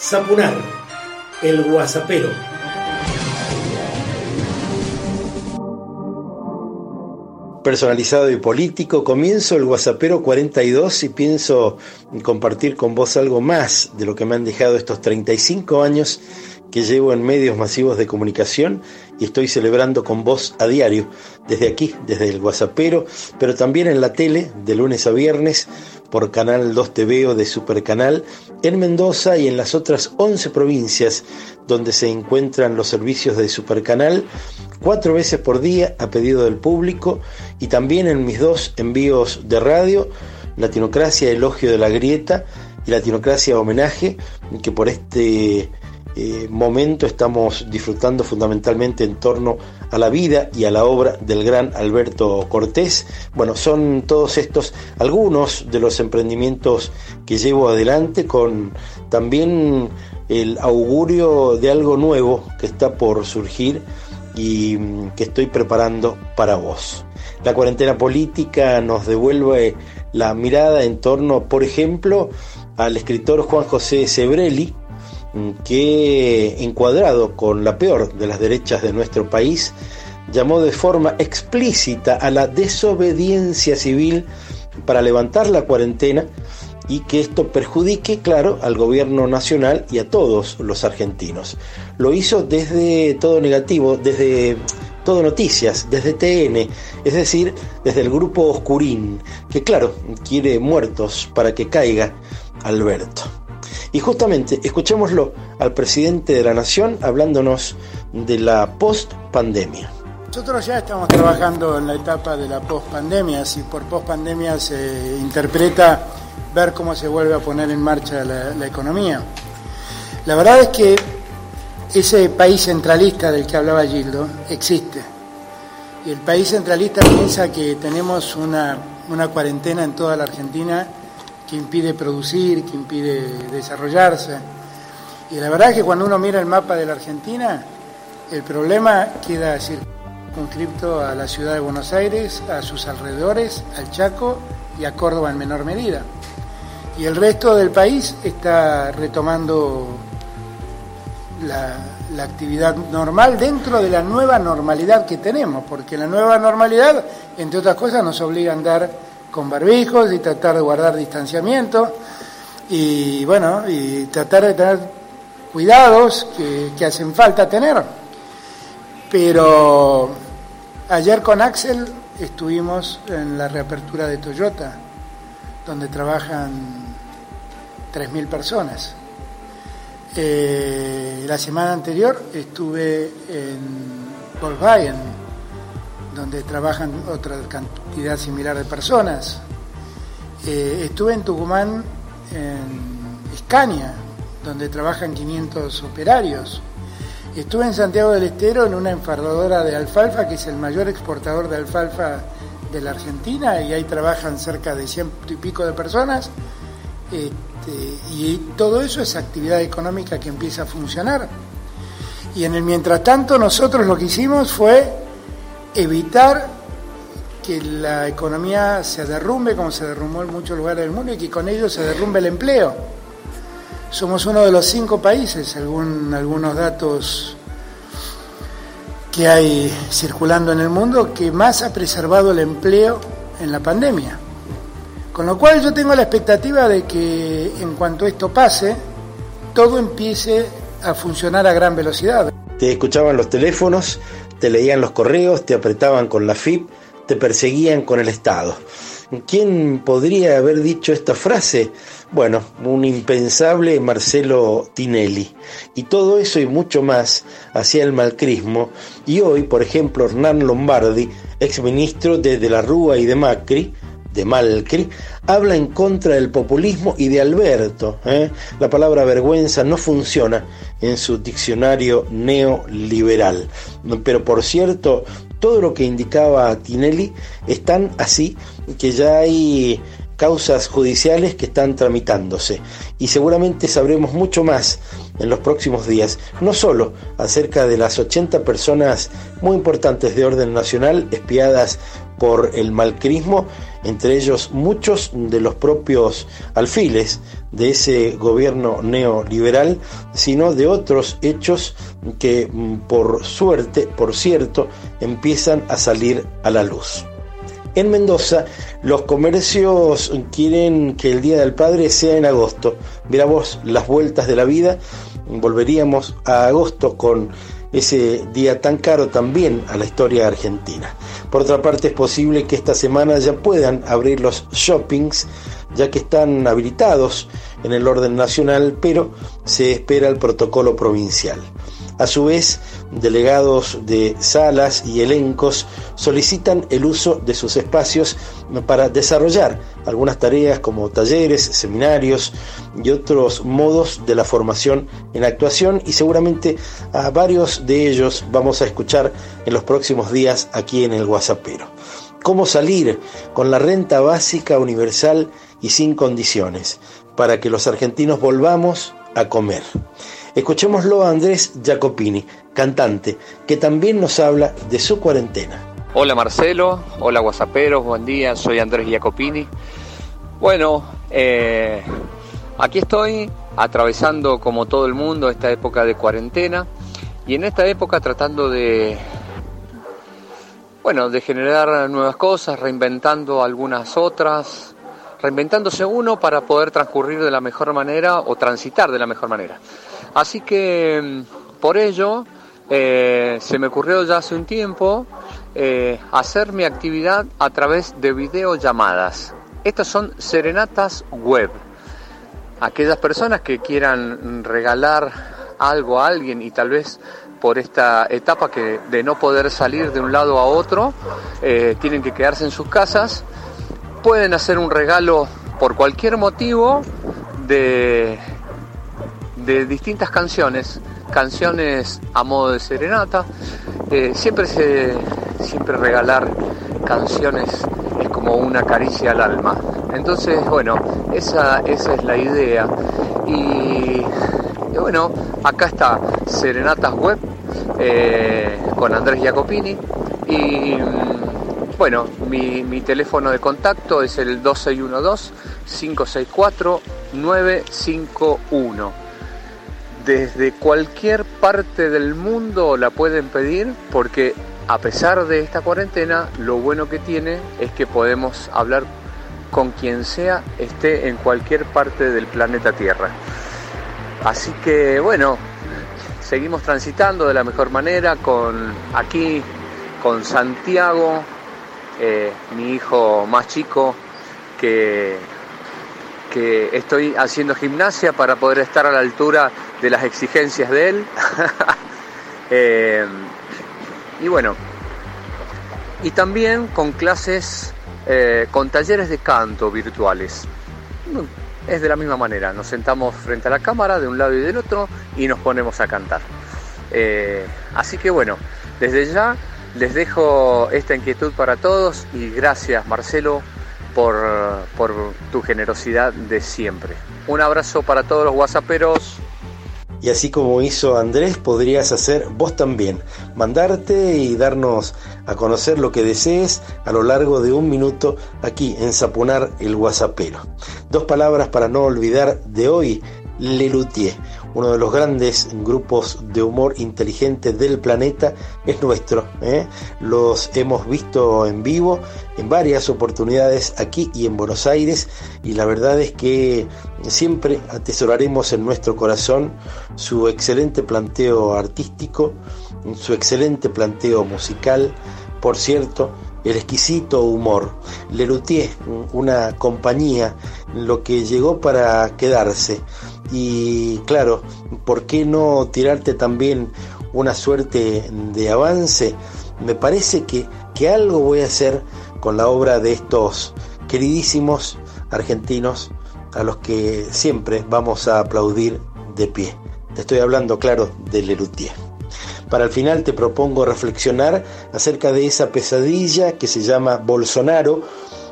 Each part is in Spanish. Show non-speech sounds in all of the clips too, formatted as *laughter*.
Zapunar, el guasapero. Personalizado y político, comienzo el Guasapero 42 y pienso compartir con vos algo más de lo que me han dejado estos 35 años que llevo en medios masivos de comunicación y estoy celebrando con vos a diario, desde aquí, desde el WhatsAppero, pero también en la tele, de lunes a viernes, por Canal 2 TV o de Supercanal, en Mendoza y en las otras 11 provincias donde se encuentran los servicios de Supercanal, cuatro veces por día a pedido del público y también en mis dos envíos de radio, Latinocracia Elogio de la Grieta y Latinocracia Homenaje, que por este eh, momento estamos disfrutando fundamentalmente en torno a la vida y a la obra del gran Alberto Cortés. Bueno, son todos estos algunos de los emprendimientos que llevo adelante con también el augurio de algo nuevo que está por surgir y mm, que estoy preparando para vos. La cuarentena política nos devuelve la mirada en torno, por ejemplo, al escritor Juan José Sebrelli, que, encuadrado con la peor de las derechas de nuestro país, llamó de forma explícita a la desobediencia civil para levantar la cuarentena y que esto perjudique, claro, al gobierno nacional y a todos los argentinos. Lo hizo desde todo negativo, desde todo noticias, desde TN, es decir, desde el grupo Oscurín, que claro, quiere muertos para que caiga Alberto. Y justamente, escuchémoslo al presidente de la Nación hablándonos de la post-pandemia. Nosotros ya estamos trabajando en la etapa de la post-pandemia, si por post-pandemia se interpreta ver cómo se vuelve a poner en marcha la, la economía. La verdad es que ese país centralista del que hablaba Gildo existe. Y el país centralista piensa que tenemos una, una cuarentena en toda la Argentina que impide producir, que impide desarrollarse. Y la verdad es que cuando uno mira el mapa de la Argentina, el problema queda circunscripto a la ciudad de Buenos Aires, a sus alrededores, al Chaco y a Córdoba en menor medida. Y el resto del país está retomando la, la, actividad normal dentro de la nueva normalidad que tenemos, porque la nueva normalidad, entre otras cosas, nos obliga a andar con barbijos y tratar de guardar distanciamiento y bueno, y tratar de tener cuidados que, hacen falta tener. Pero ayer con Axel estuvimos en la reapertura de Toyota, donde trabajan 3.000 personas. Eh, la semana anterior estuve en Volkswagen, donde trabajan otra cantidad similar de personas. Eh, estuve en Tucumán, en Escaña, donde trabajan 500 operarios. Estuve en Santiago del Estero en una enfardadora de alfalfa, que es el mayor exportador de alfalfa de la Argentina, y ahí trabajan cerca de ciento y pico de personas. Este, y todo eso es actividad económica que empieza a funcionar. Y en el mientras tanto nosotros lo que hicimos fue evitar que la economía se derrumbe como se derrumbó en muchos lugares del mundo y que con ello se derrumbe el empleo. Somos uno de los cinco países, según algunos datos que hay circulando en el mundo, que más ha preservado el empleo en la pandemia. Con lo cual yo tengo la expectativa de que en cuanto esto pase, todo empiece a funcionar a gran velocidad. Te escuchaban los teléfonos, te leían los correos, te apretaban con la FIP, te perseguían con el Estado. ¿Quién podría haber dicho esta frase? Bueno, un impensable Marcelo Tinelli. Y todo eso y mucho más hacía el malcrismo. Y hoy, por ejemplo, Hernán Lombardi, exministro de De la Rúa y de Macri, de Malcri, habla en contra del populismo y de Alberto. ¿eh? La palabra vergüenza no funciona en su diccionario neoliberal. Pero por cierto, todo lo que indicaba Tinelli están así que ya hay causas judiciales que están tramitándose y seguramente sabremos mucho más en los próximos días, no solo acerca de las 80 personas muy importantes de orden nacional espiadas por el malcrismo entre ellos muchos de los propios alfiles de ese gobierno neoliberal, sino de otros hechos que mm, por suerte, por cierto, empiezan a salir a la luz. En Mendoza, los comercios quieren que el Día del Padre sea en agosto. Mira vos las vueltas de la vida. Volveríamos a agosto con ese día tan caro también a la historia argentina. Por otra parte, es posible que esta semana ya puedan abrir los shoppings, ya que están habilitados en el orden nacional, pero se espera el protocolo provincial. A su vez, delegados de salas y elencos solicitan el uso de sus espacios para desarrollar algunas tareas como talleres, seminarios y otros modos de la formación en actuación y seguramente a varios de ellos vamos a escuchar en los próximos días aquí en el Guasapero. ¿Cómo salir con la renta básica universal y sin condiciones para que los argentinos volvamos a comer? Escuchémoslo a Andrés Jacopini, cantante, que también nos habla de su cuarentena. Hola Marcelo, hola Guasaperos, buen día, soy Andrés Jacopini. Bueno, eh, aquí estoy atravesando como todo el mundo esta época de cuarentena y en esta época tratando de, bueno, de generar nuevas cosas, reinventando algunas otras, reinventándose uno para poder transcurrir de la mejor manera o transitar de la mejor manera. Así que mm, por ello eh, se me ocurrió ya hace un tiempo eh, hacer mi actividad a través de videollamadas. Estas son serenatas web. Aquellas personas que quieran regalar algo a alguien y tal vez por esta etapa que de no poder salir de un lado a otro, eh, tienen que quedarse en sus casas, pueden hacer un regalo por cualquier motivo de de distintas canciones, canciones a modo de serenata. Eh, siempre, se, siempre regalar canciones es como una caricia al alma. Entonces, bueno, esa, esa es la idea. Y, bueno, acá está Serenatas Web eh, con Andrés Jacopini. Y bueno, mi, teléfono de contacto es el 2612-564-951 desde cualquier parte del mundo la pueden pedir porque a pesar de esta cuarentena, lo bueno que tiene es que podemos hablar con quien sea esté en cualquier parte del planeta Tierra. Así que bueno, seguimos transitando de la mejor manera con aquí, con Santiago, eh, mi hijo más chico, que que estoy haciendo gimnasia para poder estar a la altura de las exigencias de él. *laughs* Eh, y bueno, y también con clases, eh, con talleres de canto virtuales. Es de la misma manera, nos sentamos frente a la cámara de un lado y del otro y nos ponemos a cantar. Así que bueno, desde ya les dejo esta inquietud para todos y gracias Marcelo por, por tu generosidad de siempre. Un abrazo para todos los whatsapperos. Y así como hizo Andrés, podrías hacer vos también. Mandarte y darnos a conocer lo que desees a lo largo de un minuto aquí en Sapunar el Guasapero. Dos palabras para no olvidar de hoy, Lelutier uno de los grandes grupos de humor inteligente del planeta, es nuestro. ¿eh? Los hemos visto en vivo en varias oportunidades aquí y en Buenos Aires y la verdad es que siempre atesoraremos en nuestro corazón su excelente planteo artístico, su excelente planteo musical, por cierto, el exquisito humor. Lelutier, una compañía, lo que llegó para quedarse. Y claro, ¿por qué no tirarte también una suerte de avance? Me parece que, que algo voy a hacer con la obra de estos queridísimos argentinos a los que siempre vamos a aplaudir de pie. Te estoy hablando, claro, de Lelutier. Para el final te propongo reflexionar acerca de esa pesadilla que se llama Bolsonaro,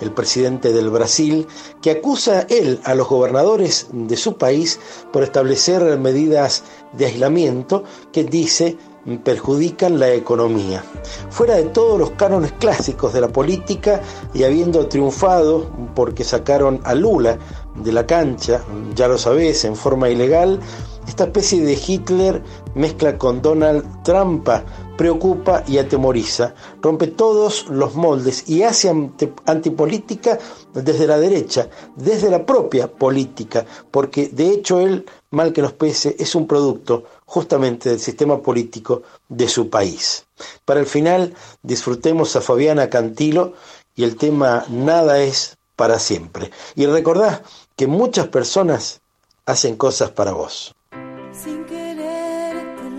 el presidente del Brasil, que acusa él a los gobernadores de su país por establecer medidas de aislamiento que dice perjudican la economía. Fuera de todos los cánones clásicos de la política y habiendo triunfado porque sacaron a Lula de la cancha, ya lo sabés, en forma ilegal, esta especie de Hitler mezcla con Donald Trump, preocupa y atemoriza, rompe todos los moldes y hace antipolítica desde la derecha, desde la propia política, porque de hecho él, mal que nos pese, es un producto justamente del sistema político de su país. Para el final, disfrutemos a Fabiana Cantilo y el tema Nada es para siempre. Y recordá que muchas personas hacen cosas para vos.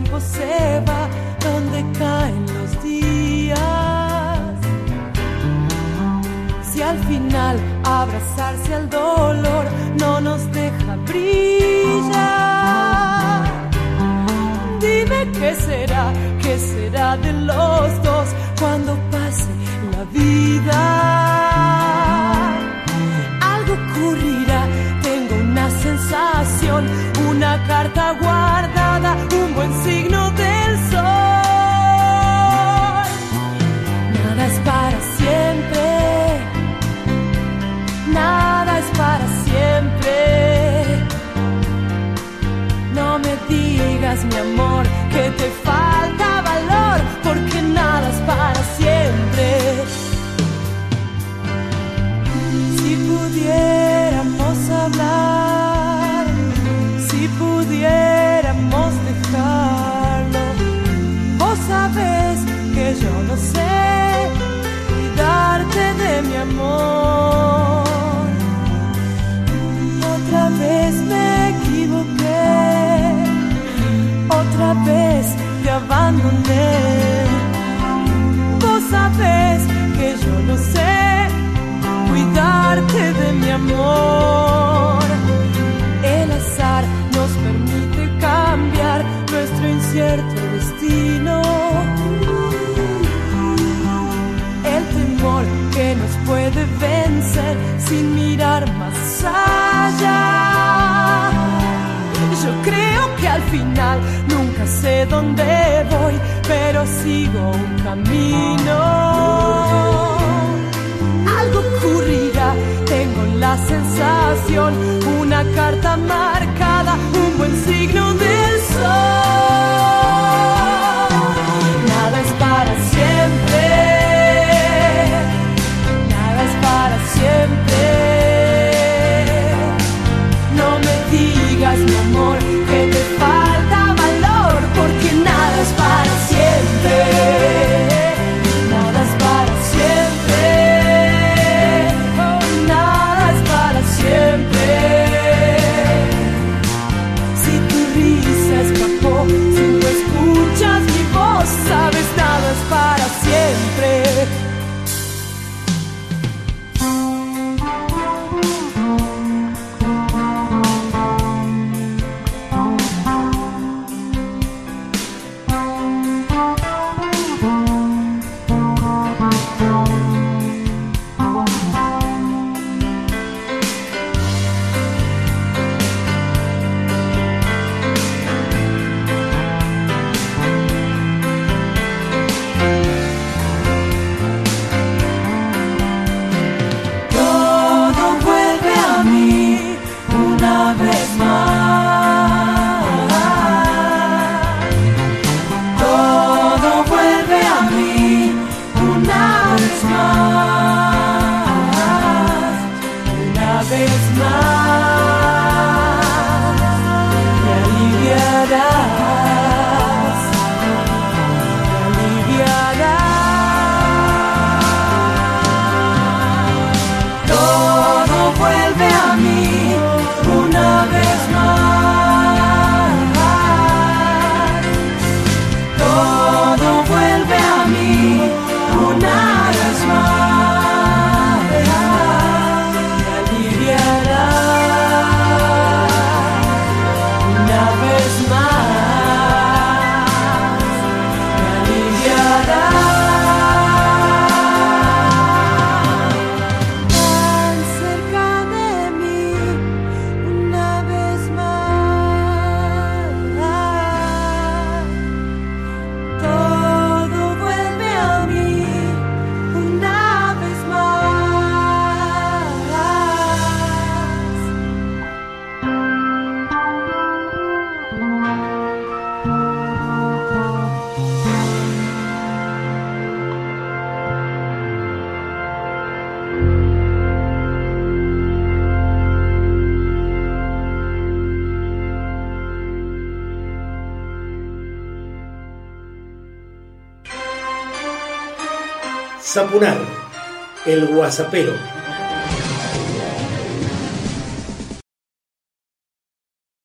tiempo se va donde caen los días al final abrazarse al dolor no nos deja brillar. Dime qué será, qué será de los dos cuando pase la vida. Algo ocurrirá, tengo una sensación, una carta guardada, más allá. Yo creo que al final nunca sé dónde voy, pero sigo un camino. Algo ocurrirá, tengo la sensación, una carta marcada, Zapunar, el guasapero.